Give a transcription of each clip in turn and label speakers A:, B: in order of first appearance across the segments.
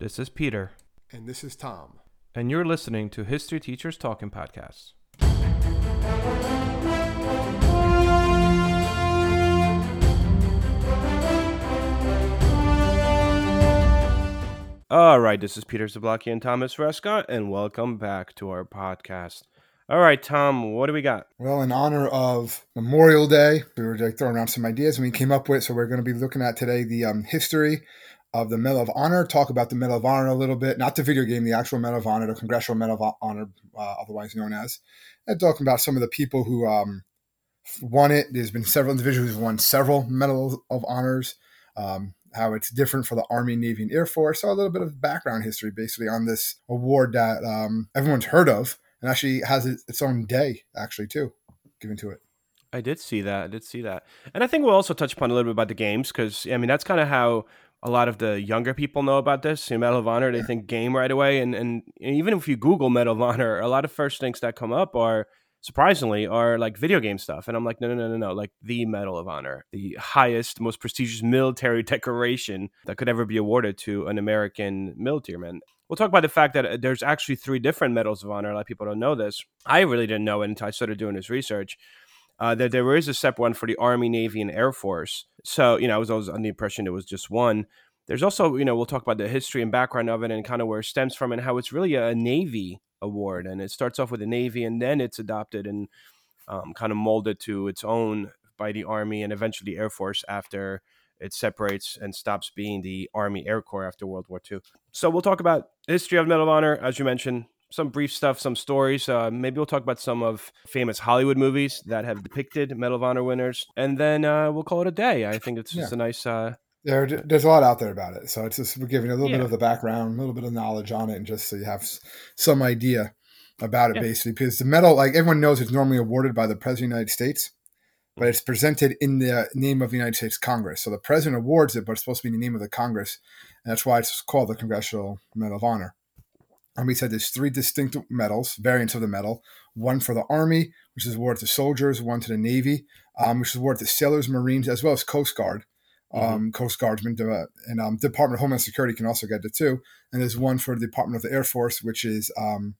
A: This is Peter.
B: And this is Tom.
A: And you're listening to History Teachers Talking Podcasts. All right, this is Peter Zablocki and Thomas Rescott, and welcome back to our podcast. All right, Tom, what do we got?
B: Well, in honor of Memorial Day, we were like, throwing around some ideas and we came up with. So we're going to be looking at today the um, history of the Medal of Honor. Talk about the Medal of Honor a little bit, not the video game, the actual Medal of Honor, the Congressional Medal of Honor, uh, otherwise known as, and talking about some of the people who um, won it. There's been several individuals who have won several Medals of Honors. Um, how it's different for the Army, Navy, and Air Force. So a little bit of background history, basically, on this award that um, everyone's heard of and actually has its own day actually too given to it.
A: I did see that. I did see that, and I think we'll also touch upon a little bit about the games because I mean that's kind of how a lot of the younger people know about this. You know, Medal of Honor, they think game right away, and and even if you Google Medal of Honor, a lot of first things that come up are surprisingly are like video game stuff and i'm like no no no no no like the medal of honor the highest most prestigious military decoration that could ever be awarded to an american military man we'll talk about the fact that uh, there's actually three different medals of honor. A lot of people don't know this. I really didn't know it until I started doing this research. Uh, that there is a separate one for the Army, Navy, and Air Force. So, you know, I was always under the impression it was just one. There's also, you know, we'll talk about the history and background of it and kind of where it stems from and how it's really a Navy award. And it starts off with the Navy and then it's adopted and um, kind of molded to its own by the Army and eventually Air Force after it separates and stops being the Army Air Corps after World War II. So we'll talk about history of Medal of Honor, as you mentioned, some brief stuff, some stories. Uh, maybe we'll talk about some of famous Hollywood movies that have depicted Medal of Honor winners, and then uh, we'll call it a day. I think it's just yeah. a nice. Uh,
B: there, there's a lot out there about it, so it's just we're giving a little yeah. bit of the background, a little bit of knowledge on it, and just so you have some idea about it, yeah. basically. Because the medal, like everyone knows, it's normally awarded by the President of the United States but it's presented in the name of the United States Congress. So the president awards it, but it's supposed to be in the name of the Congress. And that's why it's called the Congressional Medal of Honor. And we said there's three distinct medals, variants of the medal. One for the Army, which is awarded to soldiers, one to the Navy, um, which is awarded to sailors, Marines, as well as Coast Guard. Mm-hmm. Um, Coast Guardsmen uh, and um, Department of Homeland Security can also get it too. And there's one for the Department of the Air Force, which is um,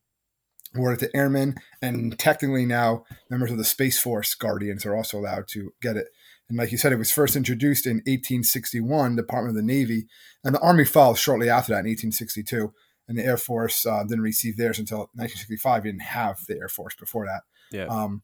B: awarded to airmen, and technically now members of the Space Force Guardians are also allowed to get it. And like you said, it was first introduced in 1861, Department of the Navy, and the Army followed shortly after that in 1862. And the Air Force uh, didn't receive theirs until 1965. You didn't have the Air Force before that.
A: Yeah.
B: Um,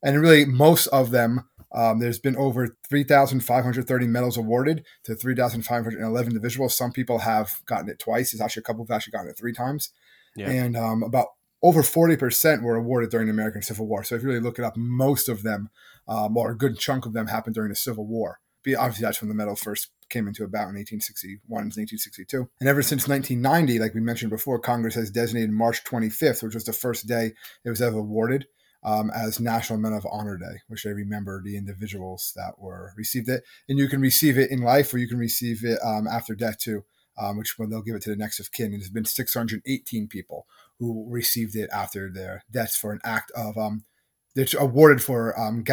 B: and really, most of them, um, there's been over 3,530 medals awarded to 3,511 individuals. Some people have gotten it twice. There's actually a couple have actually gotten it three times. Yeah. And um, about over 40% were awarded during the American Civil War. So if you really look it up, most of them, um, or a good chunk of them, happened during the Civil War. Obviously, that's when the medal first came into about in 1861 and 1862. And ever since 1990, like we mentioned before, Congress has designated March 25th, which was the first day it was ever awarded, um, as National Medal of Honor Day, which they remember the individuals that were received it. And you can receive it in life or you can receive it um, after death too. Um, which when they'll give it to the next of kin. And there's been 618 people who received it after their deaths for an act of um, it's awarded for um,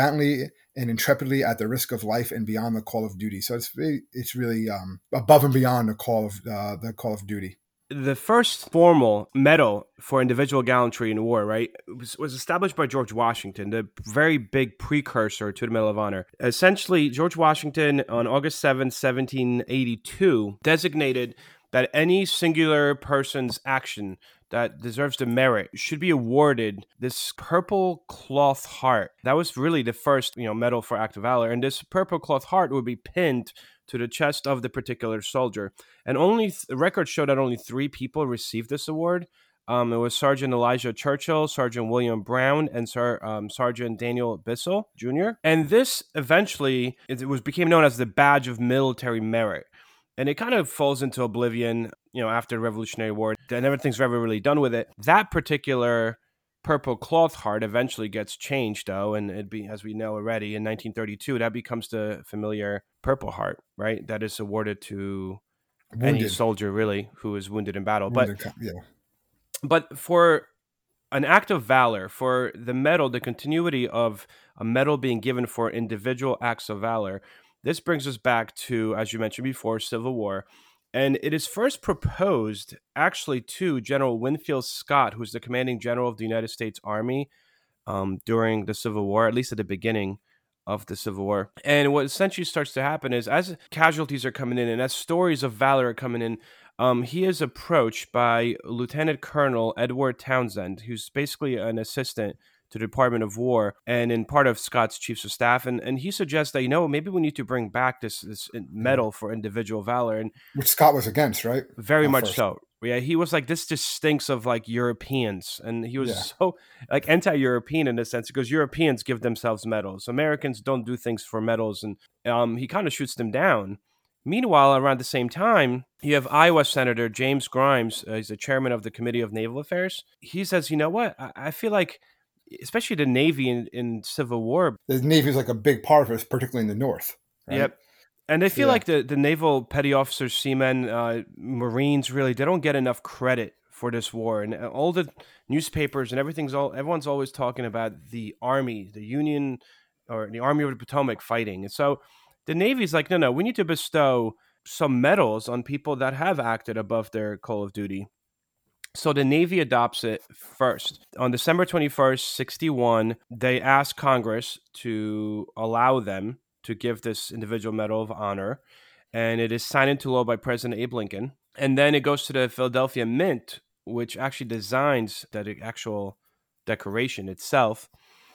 B: and intrepidly at the risk of life and beyond the call of duty. So it's it's really um, above and beyond the call of uh, the call of duty.
A: The first formal medal for individual gallantry in war, right, was, was established by George Washington, the very big precursor to the Medal of Honor. Essentially, George Washington on August 7, 1782, designated that any singular person's action that deserves the merit should be awarded this purple cloth heart. That was really the first, you know, medal for act of valor, and this purple cloth heart would be pinned to the chest of the particular soldier. And only th- records show that only three people received this award. Um, it was Sergeant Elijah Churchill, Sergeant William Brown, and Sir, um, Sergeant Daniel Bissell Jr. And this eventually it was became known as the Badge of Military Merit and it kind of falls into oblivion, you know, after the Revolutionary War, and everything's ever really done with it. That particular purple cloth heart eventually gets changed, though, and it be as we know already in 1932, that becomes the familiar Purple Heart, right? That is awarded to wounded. any soldier really who is wounded in battle. Wounded, but yeah, but for an act of valor, for the medal, the continuity of a medal being given for individual acts of valor this brings us back to, as you mentioned before, Civil War. And it is first proposed actually to General Winfield Scott, who's the commanding general of the United States Army um, during the Civil War, at least at the beginning of the Civil War. And what essentially starts to happen is as casualties are coming in and as stories of valor are coming in, um, he is approached by Lieutenant Colonel Edward Townsend, who's basically an assistant to the Department of War and in part of Scott's chiefs of staff. And, and he suggests that, you know, maybe we need to bring back this, this medal for individual valor. And
B: which Scott was against, right?
A: Very much first. so. Yeah, he was like, this just stinks of like Europeans. And he was yeah. so like anti European in a sense because Europeans give themselves medals. Americans don't do things for medals. And um, he kind of shoots them down. Meanwhile, around the same time, you have Iowa Senator James Grimes. Uh, he's the chairman of the Committee of Naval Affairs. He says, you know what? I, I feel like, especially the Navy in, in Civil War,
B: the Navy is like a big part of it, particularly in the North.
A: Right? Yep. And they feel yeah. like the, the naval petty officers, seamen, uh, Marines really they don't get enough credit for this war. And uh, all the newspapers and everything's all everyone's always talking about the Army, the Union, or the Army of the Potomac fighting. And so the Navy's like, no, no, we need to bestow some medals on people that have acted above their call of duty. So the Navy adopts it first. On December 21st, 61, they ask Congress to allow them to give this individual Medal of Honor. And it is signed into law by President Abe Lincoln. And then it goes to the Philadelphia Mint, which actually designs that actual decoration itself.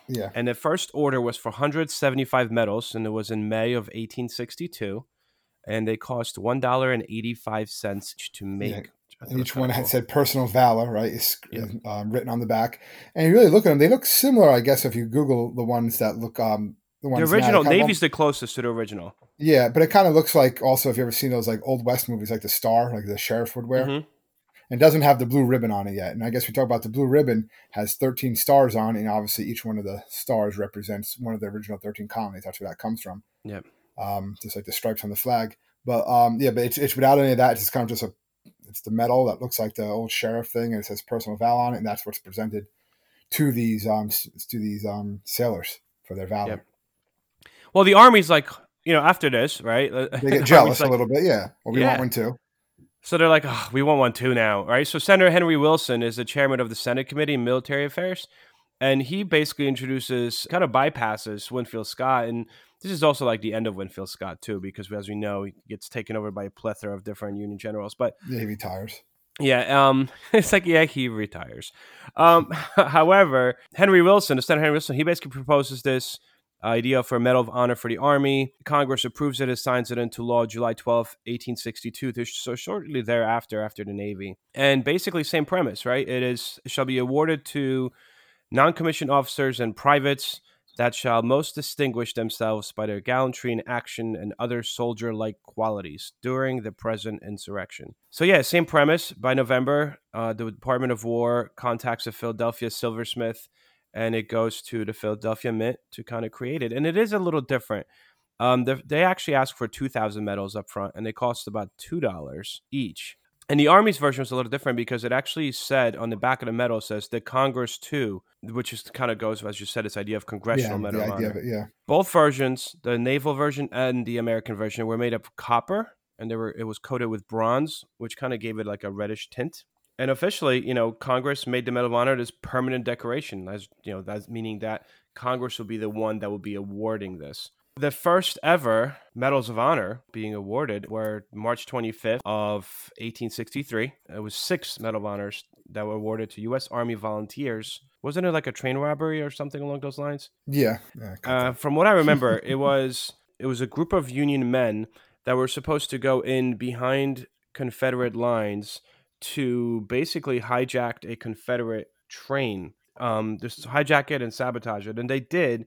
B: Yeah.
A: And the first order was for 175 medals, and it was in May of 1862. And they cost $1.85 to make. Yeah.
B: And each one had said personal valor, right? It's yeah. um, written on the back. And you really look at them, they look similar, I guess, if you Google the ones that look um,
A: the, the original Navy's the closest to the original.
B: Yeah, but it kind of looks like also if you ever seen those like old west movies, like the Star, like the sheriff would wear. Mm-hmm and doesn't have the blue ribbon on it yet. And I guess we talk about the blue ribbon has 13 stars on, and obviously each one of the stars represents one of the original 13 colonies. That's where that comes from.
A: Yeah.
B: Um, just like the stripes on the flag. But um, yeah, but it's, it's without any of that. It's just kind of just a, it's the medal that looks like the old sheriff thing, and it says personal val on it, and that's what's presented to these um to these um sailors for their valor. Yep.
A: Well, the army's like, you know, after this, right?
B: They get jealous like, a little bit, yeah. Well, we yeah. want one too.
A: So they're like, oh, we want one too now, right? So Senator Henry Wilson is the chairman of the Senate Committee on Military Affairs, and he basically introduces, kind of bypasses Winfield Scott, and this is also like the end of Winfield Scott too, because as we know, he gets taken over by a plethora of different Union generals. But
B: yeah, he retires.
A: Yeah, um, it's like yeah, he retires. Um, however, Henry Wilson, the Senator Henry Wilson, he basically proposes this idea for a Medal of Honor for the Army. Congress approves it and signs it into law July 12, 1862. So shortly thereafter, after the Navy. And basically, same premise, right? It is shall be awarded to non-commissioned officers and privates that shall most distinguish themselves by their gallantry in action and other soldier like qualities during the present insurrection. So, yeah, same premise. By November, uh, the Department of War contacts the Philadelphia silversmith and it goes to the Philadelphia Mint to kind of create it. And it is a little different. Um, they actually ask for 2,000 medals up front, and they cost about $2 each. And the Army's version was a little different because it actually said on the back of the medal says the Congress too, which is kind of goes as you said, this idea of congressional
B: yeah,
A: medal.
B: The idea of it, yeah.
A: Both versions, the naval version and the American version, were made of copper, and they were it was coated with bronze, which kind of gave it like a reddish tint and officially, you know, Congress made the Medal of Honor this permanent decoration. As you know, that's meaning that Congress will be the one that will be awarding this. The first ever Medals of Honor being awarded were March 25th of 1863. It was six Medal of Honors that were awarded to U.S. Army volunteers. Wasn't it like a train robbery or something along those lines?
B: Yeah.
A: yeah uh, from what I remember, it was it was a group of Union men that were supposed to go in behind Confederate lines to basically hijack a Confederate train. Um, just hijack it and sabotage it, and they did.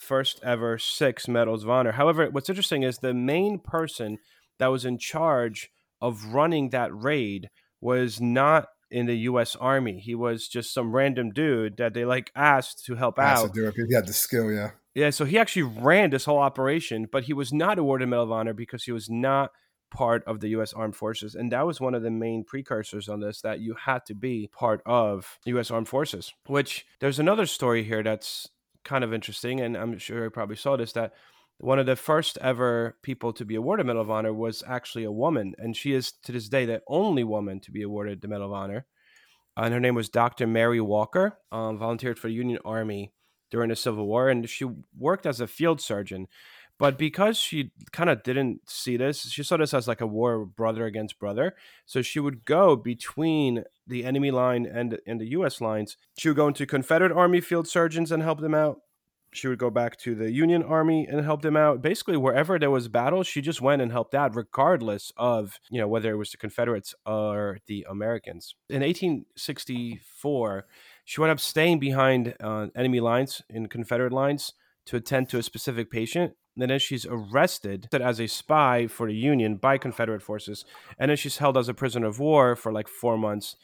A: First ever six medals of honor. However, what's interesting is the main person that was in charge of running that raid was not in the U.S. Army. He was just some random dude that they like asked to help asked out.
B: To do it. He had the skill, yeah.
A: Yeah, so he actually ran this whole operation, but he was not awarded Medal of Honor because he was not part of the U.S. Armed Forces, and that was one of the main precursors on this that you had to be part of U.S. Armed Forces. Which there's another story here that's kind of interesting, and I'm sure you probably saw this that one of the first ever people to be awarded Medal of Honor was actually a woman, and she is to this day the only woman to be awarded the Medal of Honor. And her name was Dr. Mary Walker. Um, volunteered for the Union Army during the Civil War, and she worked as a field surgeon. But because she kind of didn't see this, she saw this as like a war brother against brother. So she would go between the enemy line and, and the U.S. lines. She would go into Confederate Army field surgeons and help them out she would go back to the Union Army and help them out. Basically, wherever there was battle, she just went and helped out, regardless of you know whether it was the Confederates or the Americans. In 1864, she wound up staying behind uh, enemy lines in Confederate lines to attend to a specific patient. And then she's arrested as a spy for the Union by Confederate forces, and then she's held as a prisoner of war for like four months.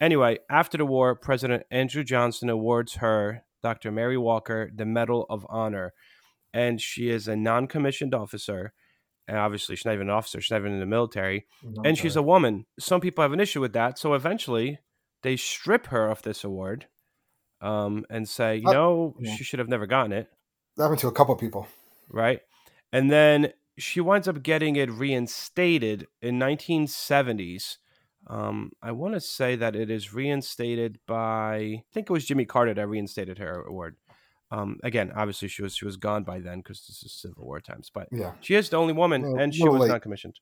A: Anyway, after the war, President Andrew Johnson awards her Dr. Mary Walker the Medal of Honor. And she is a non commissioned officer. And obviously, she's not even an officer, she's not even in the military. and she's a woman. Some people have an issue with that. So eventually, they strip her of this award um, and say, you uh, know, yeah. she should have never gotten it.
B: That happened to a couple people.
A: Right. And then she winds up getting it reinstated in 1970s um, I want to say that it is reinstated by I think it was Jimmy Carter that reinstated her award. Um, again, obviously she was she was gone by then because this is Civil War times. But yeah, she is the only woman, little, and she was late. not commissioned.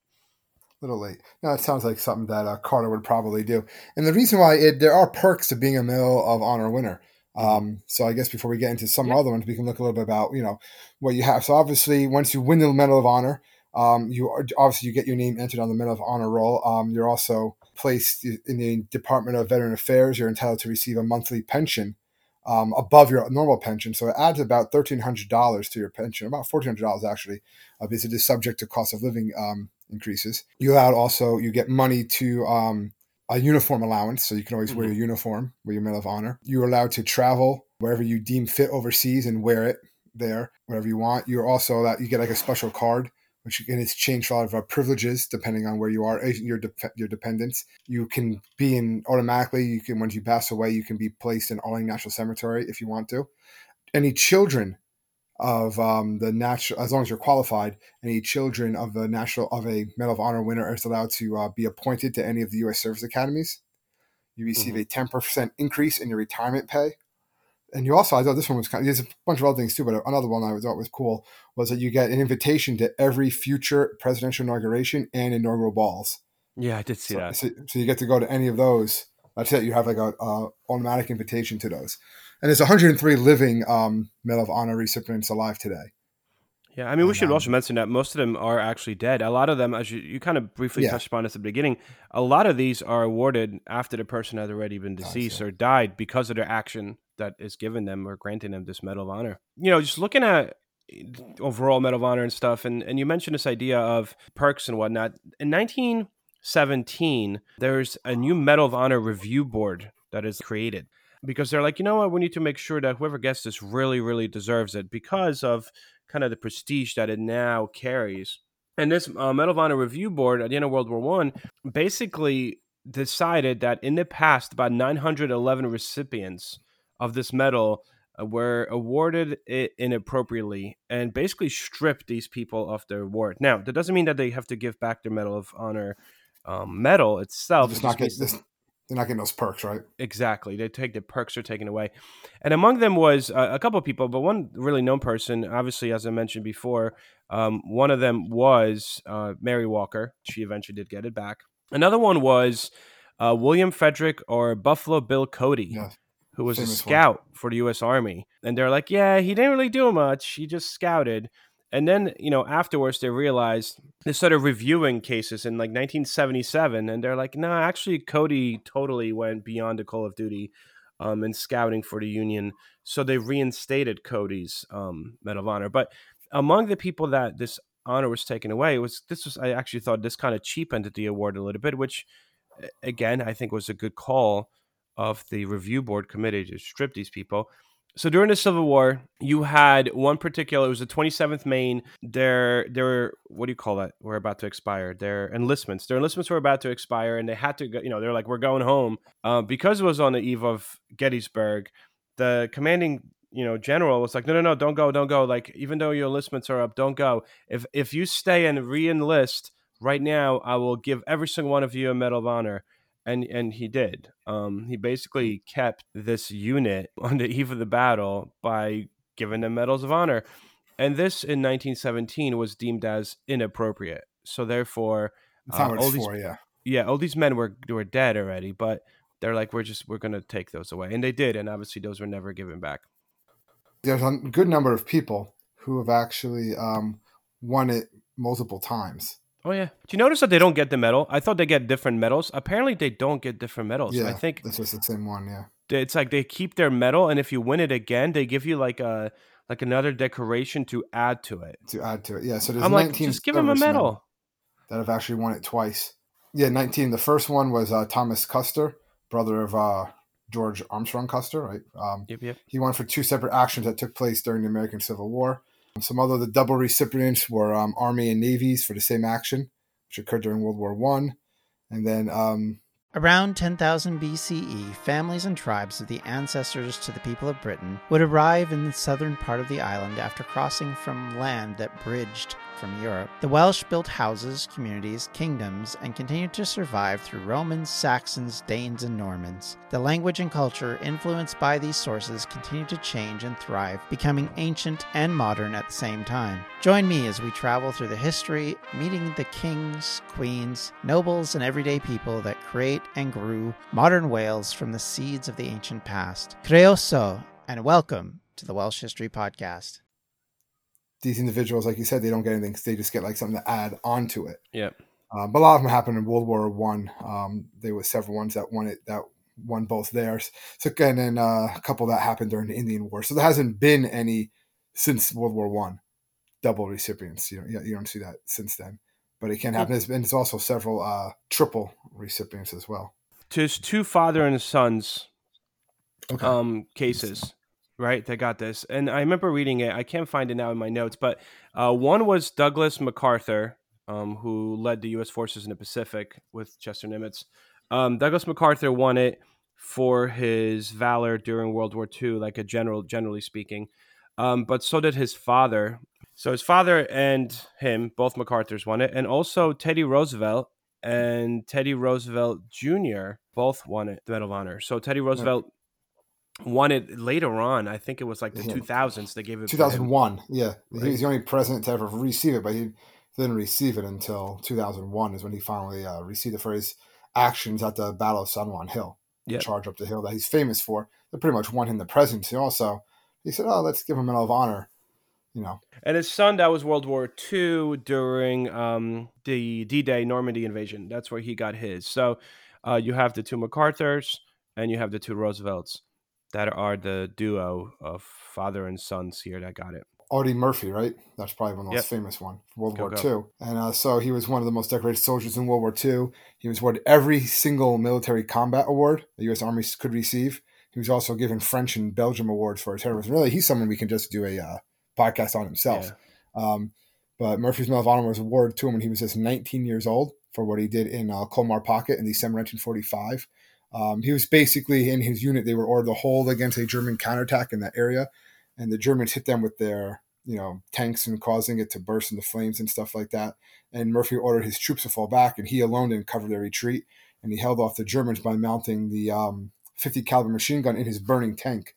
B: A little late. Now it sounds like something that uh, Carter would probably do. And the reason why it, there are perks to being a Medal of Honor winner. Um, so I guess before we get into some other ones, we can look a little bit about you know what you have. So obviously, once you win the Medal of Honor, um, you are, obviously you get your name entered on the Medal of Honor roll. Um, you're also placed in the Department of Veteran Affairs. You're entitled to receive a monthly pension um, above your normal pension, so it adds about thirteen hundred dollars to your pension, about fourteen hundred dollars actually, uh, because it is subject to cost of living um, increases. You add also you get money to um, a uniform allowance, so you can always mm-hmm. wear your uniform, wear your Medal of Honor. You're allowed to travel wherever you deem fit overseas and wear it there, whatever you want. You're also that you get like a special card which again it's changed a lot of our privileges depending on where you are, eh, your de- your dependents. You can be in automatically. You can once you pass away, you can be placed in Arlington National Cemetery if you want to. Any children of um, the natural, as long as you're qualified, any children of the national of a Medal of Honor winner is allowed to uh, be appointed to any of the U.S. service academies. You receive mm-hmm. a ten percent increase in your retirement pay and you also, I thought this one was kind of, there's a bunch of other things too, but another one I thought was cool was that you get an invitation to every future presidential inauguration and inaugural balls.
A: Yeah, I did see
B: so,
A: that.
B: So, so, you get to go to any of those. That's it. You have like a, a automatic invitation to those. And there's 103 living um, Medal of Honor recipients alive today.
A: Yeah, I mean, we should um, also mention that most of them are actually dead. A lot of them, as you, you kind of briefly yeah. touched upon this at the beginning, a lot of these are awarded after the person has already been deceased or died because of their action that is giving them or granting them this Medal of Honor. You know, just looking at overall Medal of Honor and stuff, and, and you mentioned this idea of perks and whatnot. In 1917, there's a new Medal of Honor review board that is created because they're like, you know what, we need to make sure that whoever gets this really, really deserves it because of kind of the prestige that it now carries. And this uh, Medal of Honor review board at the end of World War One basically decided that in the past, about 911 recipients of this medal uh, were awarded it inappropriately and basically stripped these people of their award. Now, that doesn't mean that they have to give back their Medal of Honor um, medal itself.
B: It's not get, this, they're not getting those perks, right?
A: Exactly. They take the perks are taken away, and among them was uh, a couple of people, but one really known person. Obviously, as I mentioned before, um, one of them was uh, Mary Walker. She eventually did get it back. Another one was uh, William Frederick or Buffalo Bill Cody. Yes who was Famous a scout one. for the U.S. Army, and they're like, "Yeah, he didn't really do much. He just scouted." And then, you know, afterwards they realized they started reviewing cases in like 1977, and they're like, "No, nah, actually, Cody totally went beyond the Call of Duty." Um, and scouting for the Union, so they reinstated Cody's um, Medal of Honor. But among the people that this honor was taken away, it was this was I actually thought this kind of cheapened the award a little bit, which again I think was a good call of the review board committee to strip these people. So during the Civil War, you had one particular. It was the 27th Maine. Their their what do you call that? We're about to expire. Their enlistments. Their enlistments were about to expire, and they had to go. You know, they're like, we're going home uh, because it was on the eve of Gettysburg. The commanding you know general was like, no, no, no, don't go, don't go. Like even though your enlistments are up, don't go. If if you stay and re-enlist right now, I will give every single one of you a Medal of Honor. And and he did. Um, he basically kept this unit on the eve of the battle by giving them medals of honor. And this in 1917 was deemed as inappropriate. So therefore, uh, all these
B: for, yeah.
A: yeah, all these men were were dead already, but they're like, we're just we're gonna take those away, and they did, and obviously those were never given back.
B: There's a good number of people who have actually um, won it multiple times.
A: Oh yeah. Do you notice that they don't get the medal? I thought they get different medals. Apparently, they don't get different medals.
B: Yeah,
A: I think
B: that's just the same one. Yeah,
A: it's like they keep their medal, and if you win it again, they give you like a like another decoration to add to it.
B: to add to it. Yeah, so there's
A: I'm like,
B: 19
A: just give them a medal.
B: that have actually won it twice. Yeah, 19. The first one was uh, Thomas Custer, brother of uh, George Armstrong Custer, right? Um,
A: Yep, yep.
B: he won for two separate actions that took place during the American Civil War. Some other the double recipients were um, Army and Navies for the same action, which occurred during World War One, and then um,
C: Around 10,000 BCE, families and tribes of the ancestors to the people of Britain would arrive in the southern part of the island after crossing from land that bridged from Europe. The Welsh built houses, communities, kingdoms, and continued to survive through Romans, Saxons, Danes, and Normans. The language and culture influenced by these sources continued to change and thrive, becoming ancient and modern at the same time. Join me as we travel through the history, meeting the kings, queens, nobles, and everyday people that create and grew modern Wales from the seeds of the ancient past. Croeso, and welcome to the Welsh History Podcast.
B: these individuals, like you said, they don't get anything; they just get like something to add onto it.
A: Yep.
B: Uh, but a lot of them happened in World War One. Um, there were several ones that won it that won both theirs. So and then uh, a couple that happened during the Indian War. So there hasn't been any since World War One double recipients. You know, you don't see that since then. But it can happen. There's been there's also several uh, triple recipients as well.
A: To his two father and sons
B: Okay.
A: um cases right they got this and i remember reading it i can't find it now in my notes but uh, one was douglas macarthur um, who led the u.s forces in the pacific with chester nimitz um, douglas macarthur won it for his valor during world war ii like a general generally speaking um, but so did his father so his father and him both macarthurs won it and also teddy roosevelt and teddy roosevelt jr both won it the medal of honor so teddy roosevelt won it later on. I think it was like the
B: Yeah.
A: 2000s. They gave it. to him.
B: 2001. Yeah, he was the only president to ever receive it, but he didn't receive it until 2001 is when he finally uh, received it for his actions at the Battle of San Juan Hill, the
A: Yep.
B: charge up the hill that he's famous for. That pretty much won him the presidency. Also, he said, "Oh, let's give him a Medal of Honor." You know,
A: And his son, that was World War II during um, the D-Day Normandy invasion. That's where he got his. So uh, you have the two MacArthur's and you have the two Roosevelts that are the duo of father and sons here that got it.
B: Audie Murphy, right? That's probably one of the most
A: Yep.
B: famous one, World
A: Go,
B: War
A: go.
B: II. And uh, so he was one of the most decorated soldiers in World War II. He was awarded every single military combat award the U.S. Army could receive. He was also given French and Belgium awards for his heroism. Really, he's someone we can just do a uh, podcast on himself. Um, but Murphy's Medal of Honor was awarded to him when he was just 19 years old for what he did in uh, Colmar Pocket in December 1945. Um, he was basically in his unit. They were ordered to hold against a German counterattack in that area, and the Germans hit them with their you know tanks and causing it to burst into flames and stuff like that. And Murphy ordered his troops to fall back, and he alone didn't cover their retreat. And he held off the Germans by mounting the um, 50 caliber machine gun in his burning tank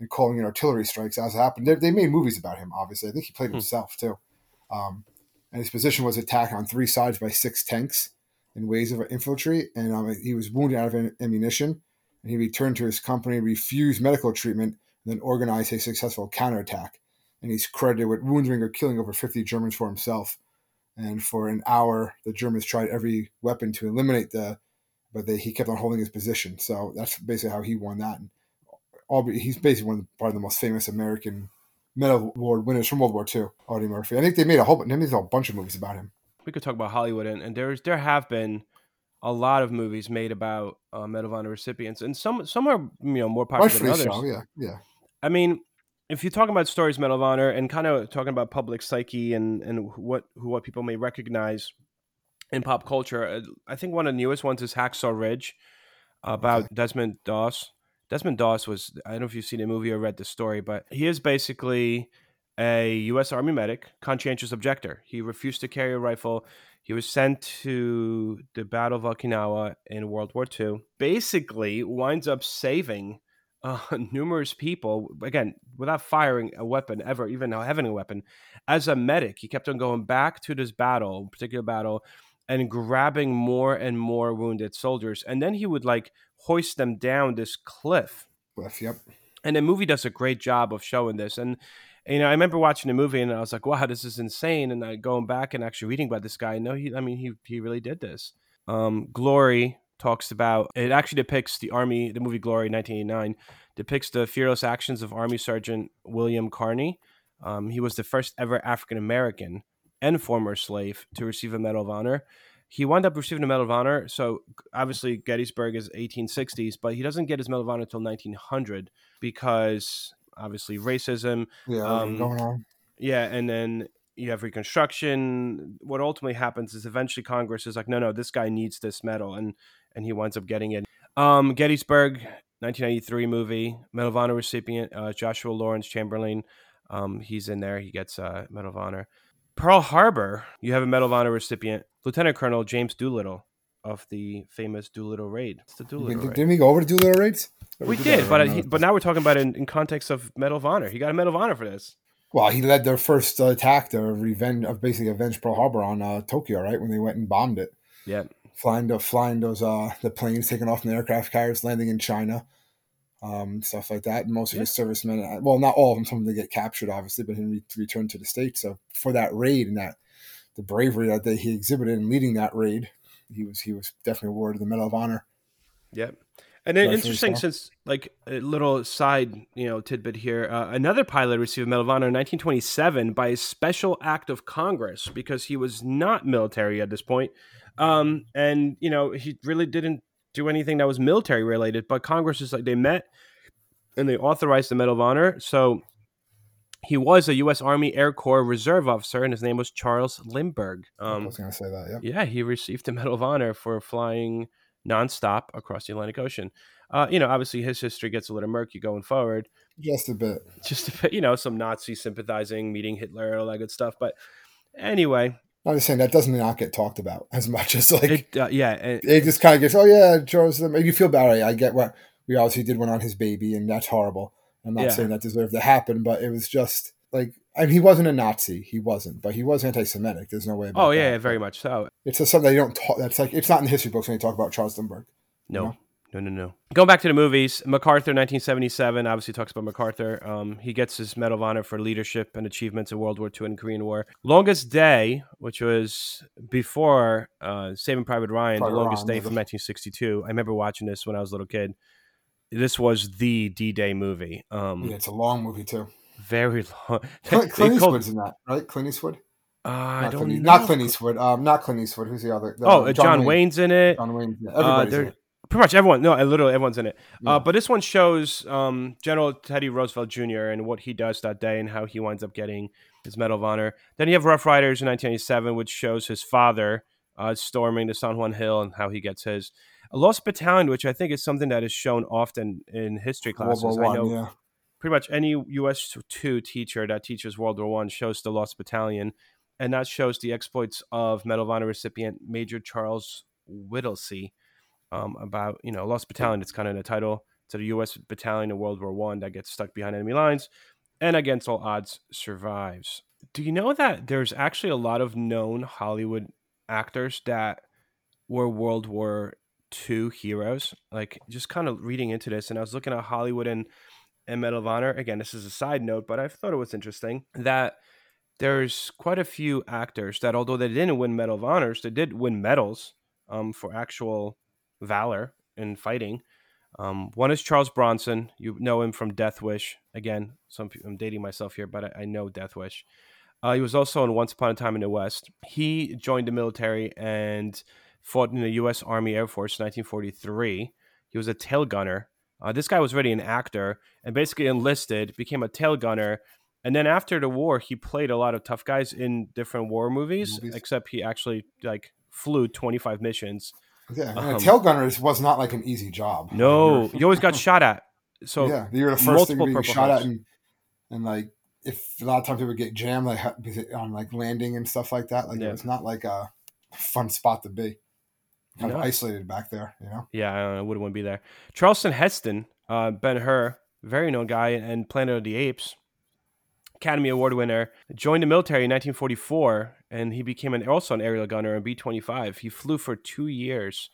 B: and calling in artillery strikes as it happened. They, they made movies about him. Obviously, I think he played
A: Hmm.
B: himself too. Um, and his position was attacked on three sides by six tanks in ways of infantry, and um, he was wounded out of am- ammunition. And he returned to his company, refused medical treatment, and then organized a successful counterattack. And he's credited with wounding or killing over 50 Germans for himself. And for an hour, the Germans tried every weapon to eliminate the, but they, he kept on holding his position. So that's basically how he won that. And all, he's basically one of the, probably the most famous American Medal Award winners from World War II, Audie Murphy. I think they made a whole, they made a bunch of movies about him.
A: We could talk about Hollywood, and, and there's there have been a lot of movies made about uh, Medal of Honor recipients, and some some are you know more popular than others.
B: so, yeah, yeah.
A: I mean, if you're talking about stories, Medal of Honor, and kind of talking about public psyche and and what who what people may recognize in pop culture, uh, I think one of the newest ones is Hacksaw Ridge about Desmond Doss. Desmond Doss was I don't know if you've seen the movie or read the story, but he is basically a U.S. Army medic, conscientious objector. He refused to carry a rifle. He was sent to the Battle of Okinawa in World War II. Basically, winds up saving uh, numerous people again without firing a weapon ever, even having a weapon. As a medic, he kept on going back to this battle, particular battle, and grabbing more and more wounded soldiers, and then he would like hoist them down this cliff.
B: Cliff, yep.
A: And the movie does a great job of showing this, and you know, I remember watching the movie and I was like, "Wow, this is insane!" And I going back and actually reading about this guy. No, he, I mean, he he really did this. Um, Glory talks about it. Actually depicts the army. The movie Glory, 1989, depicts the fearless actions of Army Sergeant William Carney. Um, he was the first ever African American and former slave to receive a Medal of Honor. He wound up receiving a Medal of Honor. So obviously Gettysburg is 1860s, but he doesn't get his Medal of Honor until 1900 because obviously racism.
B: Yeah,
A: Um,
B: going on.
A: Yeah, and then you have Reconstruction. What ultimately happens is eventually Congress is like, no, no, this guy needs this medal, and and he winds up getting it. Um, Gettysburg, 1993 movie, Medal of Honor recipient uh, Joshua Lawrence Chamberlain. Um, he's in there. He gets uh, Medal of Honor. Pearl Harbor, you have a Medal of Honor recipient, Lieutenant Colonel James Doolittle of the famous Doolittle raid. It's the Doolittle raid.
B: Didn't we go over to Doolittle raids? Or
A: We
B: that
A: did, but he, but now we're talking about it in, in context of Medal of Honor. He got a Medal of Honor for this.
B: Well, he led their first uh, attack, their revenge of basically avenge Pearl Harbor on uh, Tokyo, right? When they went and bombed it,
A: Yeah,
B: flying the flying those uh the planes taking off from the aircraft carriers, landing in China, um, stuff like that. And most of
A: Yeah.
B: his servicemen, uh, well, not all of them, some of them get captured, obviously, but he re- returned to the states. So for that raid and that the bravery that they, he exhibited in leading that raid, he was he was definitely awarded the Medal of Honor.
A: Yep. And then interesting, since like a little side, you know, tidbit here. Uh, another pilot received a Medal of Honor in 1927 by a special act of Congress because he was not military at this point, um, and you know he really didn't do anything that was military related. But Congress is like they met and they authorized the Medal of Honor. So he was a U.S. Army Air Corps Reserve officer, and his name was Charles Lindbergh.
B: I
A: Um,
B: was going to say that. Yep.
A: yeah, he received the Medal of Honor for flying nonstop across the Atlantic Ocean. Uh, you know, obviously his history gets a little murky going forward.
B: Just a bit.
A: Just a bit, you know, some Nazi sympathizing, meeting Hitler, all that good stuff. But anyway,
B: I'm just saying that doesn't not get talked about as much as like
A: it, uh, yeah, and,
B: it just kind of gets, oh yeah, Charles, you feel bad. I, I get what we obviously did one on his baby, and that's horrible. I'm not
A: Yeah.
B: saying that deserved to happen, but it was just like, I mean, he wasn't a Nazi, he wasn't, but he was anti-Semitic. There's no way. About
A: oh yeah,
B: that.
A: very much so.
B: It's just something that you don't talk. That's like it's not in the history books when you talk about Charles Lindbergh.
A: No. No, no, no. Going back to the movies, MacArthur, 1977, obviously talks about MacArthur. Um, he gets his Medal of Honor for leadership and achievements in World War II and Korean War. Longest Day, which was before uh, Saving Private Ryan,
B: Private
A: The Longest
B: Ryan,
A: Day from 1962. I remember watching this when I was a little kid. This was the D-Day movie. Um,
B: Yeah, it's a long movie too.
A: Very long.
B: Clint,
A: They
B: Clint
A: called-
B: Eastwood's in that, right? Clint Eastwood.
A: uh, I
B: Not
A: don't
B: Clint,
A: know.
B: not Clint Eastwood. Um, not Clint Eastwood. Who's the other? the-
A: Oh, uh, John, Wayne's in it.
B: John Wayne. Yeah,
A: Uh,
B: everybody's
A: they're-
B: in it.
A: Pretty much everyone. No, literally everyone's in it.
B: Yeah.
A: Uh, but this one shows um, General Teddy Roosevelt Jr. and what he does that day and how he winds up getting his Medal of Honor. Then you have Rough Riders in 1987, which shows his father uh, storming the San Juan Hill and how he gets his. A Lost Battalion, which I think is something that is shown often in history classes. World.
B: War
A: I
B: One.
A: know
B: Yeah.
A: pretty much any US two teacher that teaches World War One shows the Lost Battalion, and that shows the exploits of Medal of Honor recipient Major Charles Whittlesey. Um, about you know Lost Battalion, it's kind of the title to the U.S. battalion in World War One that gets stuck behind enemy lines, and against all odds survives. Do you know that there's actually a lot of known Hollywood actors that were World War II heroes? Like just kind of reading into this, and I was looking at Hollywood and and Medal of Honor. Again, this is a side note, but I thought it was interesting that there's quite a few actors that, although they didn't win Medal of Honors, they did win medals um, for actual valor in fighting. Um, one is Charles Bronson. You know him from Death Wish. Again, some I'm dating myself here, but I, I know Death Wish. Uh, he was also in Once Upon a Time in the West. He joined the military and fought in the U.S. Army Air Force in 1943. He was a tail gunner. Uh, this guy was already an actor and basically enlisted, became a tail gunner, and then after the war, he played a lot of tough guys in different war movies.
B: Movies.
A: Except he actually like flew 25 missions.
B: Yeah.
A: Um,
B: a tail gunner was not like an easy job.
A: No,
B: You're-
A: always got shot at. So
B: yeah, you were the first thing
A: multiple
B: being
A: Purple
B: shot
A: Hearts.
B: at, and, and like if a lot of times it would get jammed like on like landing and stuff like that. Like
A: Yeah.
B: it was not like a fun spot to be. Kind
A: No.
B: of isolated back there, you know.
A: Yeah, I, know, I wouldn't want to be there. Charlton Heston, uh, Ben Hur, very known guy, and Planet of the Apes, Academy Award winner, joined the military in 1944, and he became an, also an aerial gunner in B-25. He flew for two years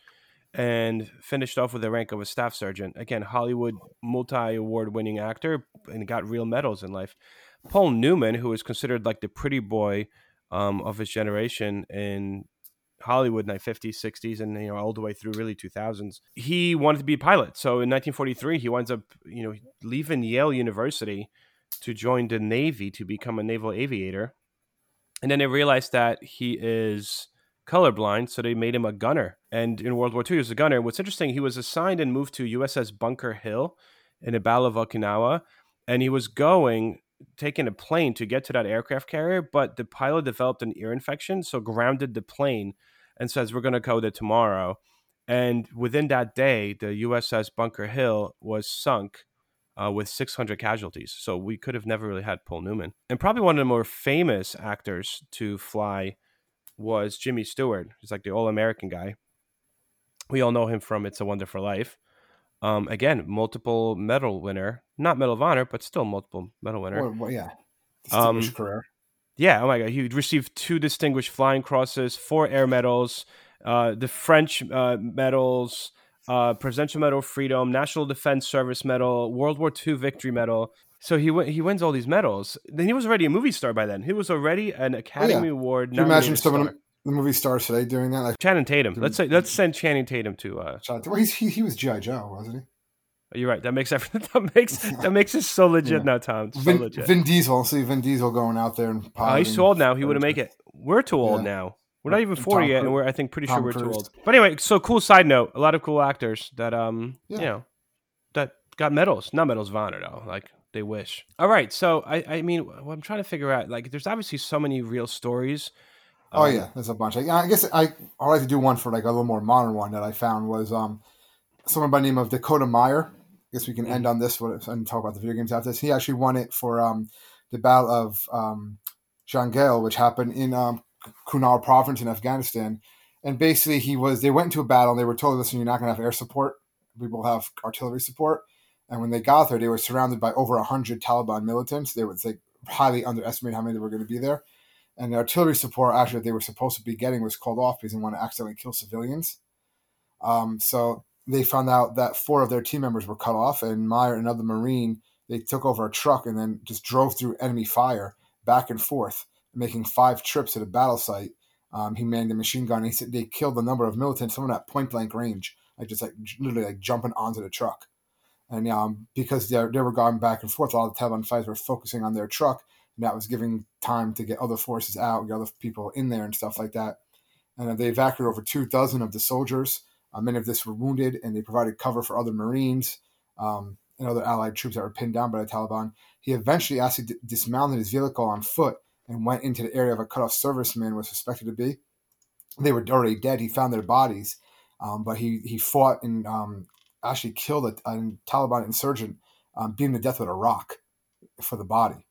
A: and finished off with the rank of a staff sergeant. Again, Hollywood multi-award winning actor and got real medals in life. Paul Newman, who is considered like the pretty boy um, of his generation in Hollywood in the 50s, 60s, and you know all the way through really 2000s. He wanted to be a pilot, so in 1943 he winds up you know leaving Yale University to join the Navy to become a naval aviator, and then they realized that he is colorblind, so they made him a gunner. And in World War II, he was a gunner. What's interesting, he was assigned and moved to USS Bunker Hill in the Battle of Okinawa, and he was going taking a plane to get to that aircraft carrier, but the pilot developed an ear infection, so grounded the plane and says we're going to code it tomorrow. And within that day, the USS Bunker Hill was sunk uh, with 600 casualties. So we could have never really had Paul Newman. And probably one of the more famous actors to fly was Jimmy Stewart. He's like the all American guy. We all know him from It's a Wonderful Life. Um, again, multiple medal winner, not Medal of Honor, but still multiple medal winner.
B: Well, well, yeah.
A: Um,
B: Distinguished career.
A: Yeah, oh my god, he received two distinguished flying crosses, four air medals, uh, the French uh, medals, uh, Presidential Medal of Freedom, National Defense Service Medal, World War II Victory Medal. So he win- he wins all these medals. Then he was already a movie star by then. He was already an Academy Award.
B: Can you imagine
A: nominated
B: some of
A: star.
B: the, movie stars today doing that? Like,
A: Channing Tatum. Let's say let's send Channing Tatum to. Uh,
B: well, he's, he, he was G.I. Joe, wasn't he?
A: you're right. That makes everything. That makes that makes it so legit
B: Yeah.
A: now, Tom. So
B: Vin,
A: legit.
B: Vin Diesel. See Vin Diesel going out there and piloting
A: he's too old now. He wouldn't make it. We're too old
B: Yeah.
A: now. We're not even
B: And
A: 40
B: Tom
A: yet, and we're I think pretty sure we're too old. But anyway, so cool side note: a lot of cool actors that um
B: Yeah.
A: you know that got medals, not medals of honor though. Like they wish. All right, so I I mean, what I'm trying to figure out like there's obviously so many real stories.
B: Oh
A: Um,
B: yeah, there's a bunch. Like, I guess I I like to do one for like a little more modern one that I found was um someone by the name of Dakota Meyer. I guess we can end on this and talk about the video games after this. He actually won it for um the Battle of um Jangel, which happened in um Kunar province in Afghanistan. And basically, he was they went into a battle and they were told, "Listen, you're not going to have air support. We will have artillery support." And when they got there, they were surrounded by over hundred Taliban militants. They would like highly underestimate how many were going to be there and the artillery support actually that they were supposed to be getting was called off because they want to accidentally kill civilians. Um, so they found out that four of their team members were cut off, and Meyer, another Marine, they took over a truck and then just drove through enemy fire back and forth, making five trips to the battle site. Um, he manned a machine gun. And He said they killed a number of militants, some of them at point blank range, like just like literally like jumping onto the truck. And um, because they they were going back and forth, a lot of the Taliban fighters were focusing on their truck, and that was giving time to get other forces out, get other people in there, and stuff like that. And they evacuated over two dozen of the soldiers. Uh, many of this were wounded, and they provided cover for other Marines um, and other Allied troops that were pinned down by the Taliban. He eventually actually d- dismounted his vehicle on foot and went into the area of a cut-off serviceman was suspected to be. They were already dead. He found their bodies, um, but he he fought and um, actually killed a, a Taliban insurgent, um, beat him to death with a rock for the body.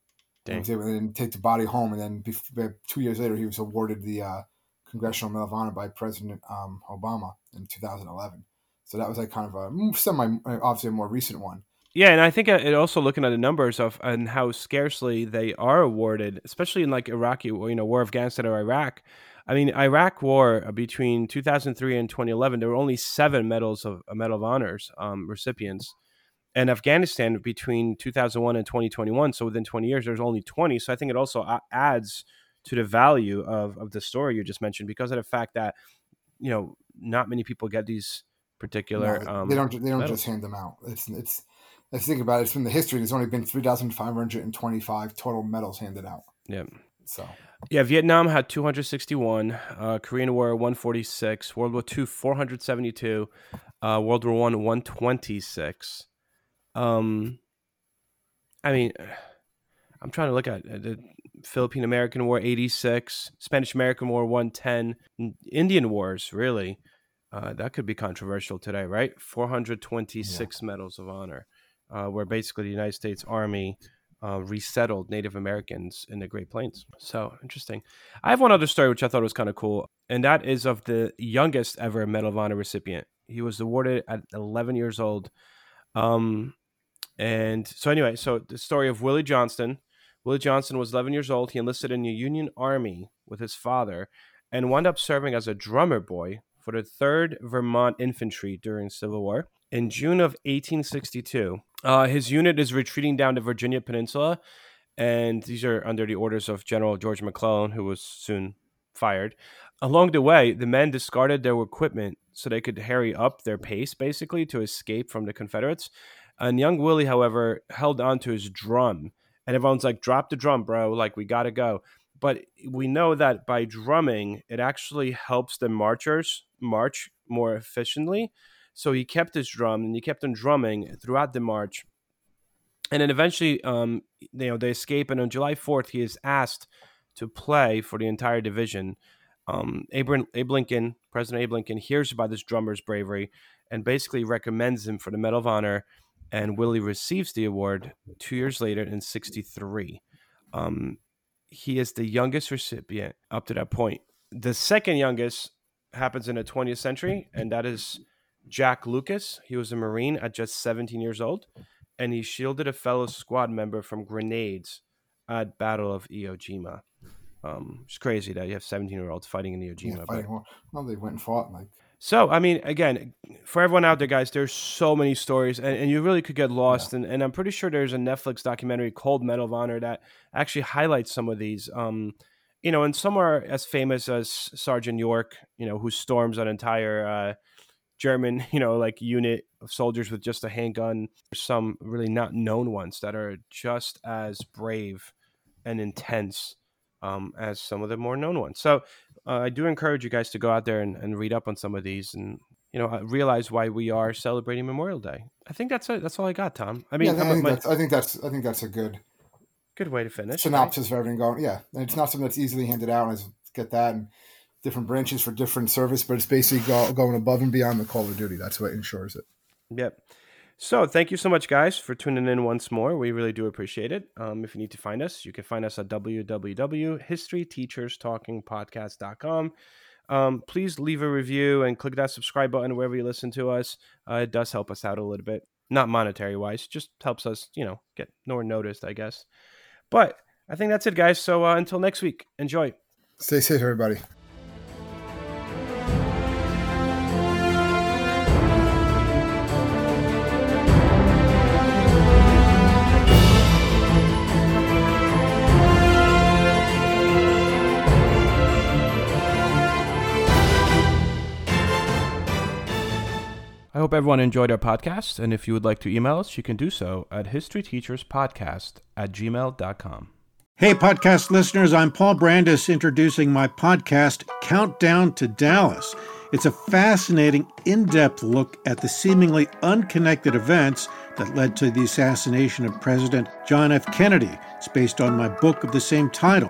A: Dang.
B: And was able to then take the body home, and then bef- two years later, he was awarded the uh, Congressional Medal of Honor by President um, Obama in 2011. So that was like kind of a semi, obviously a more recent one.
A: Yeah, and I think uh, it also looking at the numbers of and how scarcely they are awarded, especially in like Iraqi, you know, War of Afghanistan or Iraq. I mean, Iraq War uh, between 2003 and 2011, there were only seven medals of uh, Medal of Honors um, recipients, and Afghanistan between 2001 and 2021, so within 20 years, there's only 20. So I think it also adds to the value of of the story you just mentioned because of the fact that you know not many people get these particular.
B: No,
A: um,
B: they don't. They don't
A: medals.
B: just hand them out. It's it's. Let's think about it. It's from the history. There's only been 3,525 total medals handed out.
A: Yeah.
B: So
A: Yeah, Vietnam had 261, uh, Korean War 146, World War II 472, uh, World War One 126. Um, I mean, I'm trying to look at uh, the Philippine American War 86, Spanish American War 110, Indian Wars really. Uh, that could be controversial today, right? 426 medals of honor. Uh, where basically the United States Army uh, resettled Native Americans in the Great Plains. So interesting. I have one other story which I thought was kind of cool, and that is of the youngest ever Medal of Honor recipient. He was awarded at 11 years old. Um, and so, anyway, so the story of Willie Johnston. Willie Johnston was 11 years old. He enlisted in the Union Army with his father and wound up serving as a drummer boy for the 3rd Vermont Infantry during Civil War. In June of 1862, uh, his unit is retreating down the Virginia Peninsula, and these are under the orders of General George McClellan, who was soon fired. Along the way, the men discarded their equipment so they could hurry up their pace, basically, to escape from the Confederates. And young Willie, however, held on to his drum, and everyone's like, "Drop the drum, bro! Like we gotta go." But we know that by drumming, it actually helps the marchers march more efficiently. So he kept his drum and he kept on drumming throughout the march. And then eventually, um, you know, they escape. And on July 4th, he is asked to play for the entire division. Um, Abe, Abe Lincoln, President Abe Lincoln, hears about this drummer's bravery and basically recommends him for the Medal of Honor. And Willie receives the award two years later in 63. Um, he is the youngest recipient up to that point. The second youngest happens in the 20th century, and that is Jack Lucas. He was a Marine at just 17 years old, and he shielded a fellow squad member from grenades at Battle of Iwo Jima. Um, it's crazy that you have 17 year olds fighting in Iwo Jima.
B: Yeah, fighting, well, they went and fought like
A: so, I mean, again, for everyone out there, guys, there's so many stories, and, and you really could get lost. Yeah. And, and I'm pretty sure there's a Netflix documentary called Medal of Honor that actually highlights some of these. Um, you know, and some are as famous as Sergeant York, you know, who storms an entire uh, German, you know, like unit of soldiers with just a handgun. Some really not known ones that are just as brave and intense um, as some of the more known ones. So uh, I do encourage you guys to go out there and, and read up on some of these and you know uh, realize why we are celebrating Memorial Day. I think that's a, that's all I got, Tom. I mean,
B: yeah, I, think my, I, think that's I think that's a good
A: good way to finish
B: synopsis right? for everything going. Yeah, and it's not something that's easily handed out. And get that and different branches for different service, but it's basically go, going above and beyond the call of duty. That's what ensures it.
A: Yep. So thank you so much, guys, for tuning in once more. We really do appreciate it. Um, if you need to find us, you can find us at www.historyteacherstalkingpodcast.com. Um, please leave a review and click that subscribe button wherever you listen to us. Uh, it does help us out a little bit, not monetary wise, just helps us, you know, get more noticed, I guess. But I think that's it, guys. So uh, until next week, enjoy.
B: Stay safe, everybody.
A: I hope everyone enjoyed our podcast, and if you would like to email us, you can do so at historyteacherspodcast at gmail.com.
D: Hey, podcast listeners, I'm Paul Brandus introducing my podcast, Countdown to Dallas. It's a fascinating, in depth look at the seemingly unconnected events that led to the assassination of President John F. Kennedy. It's based on my book of the same title.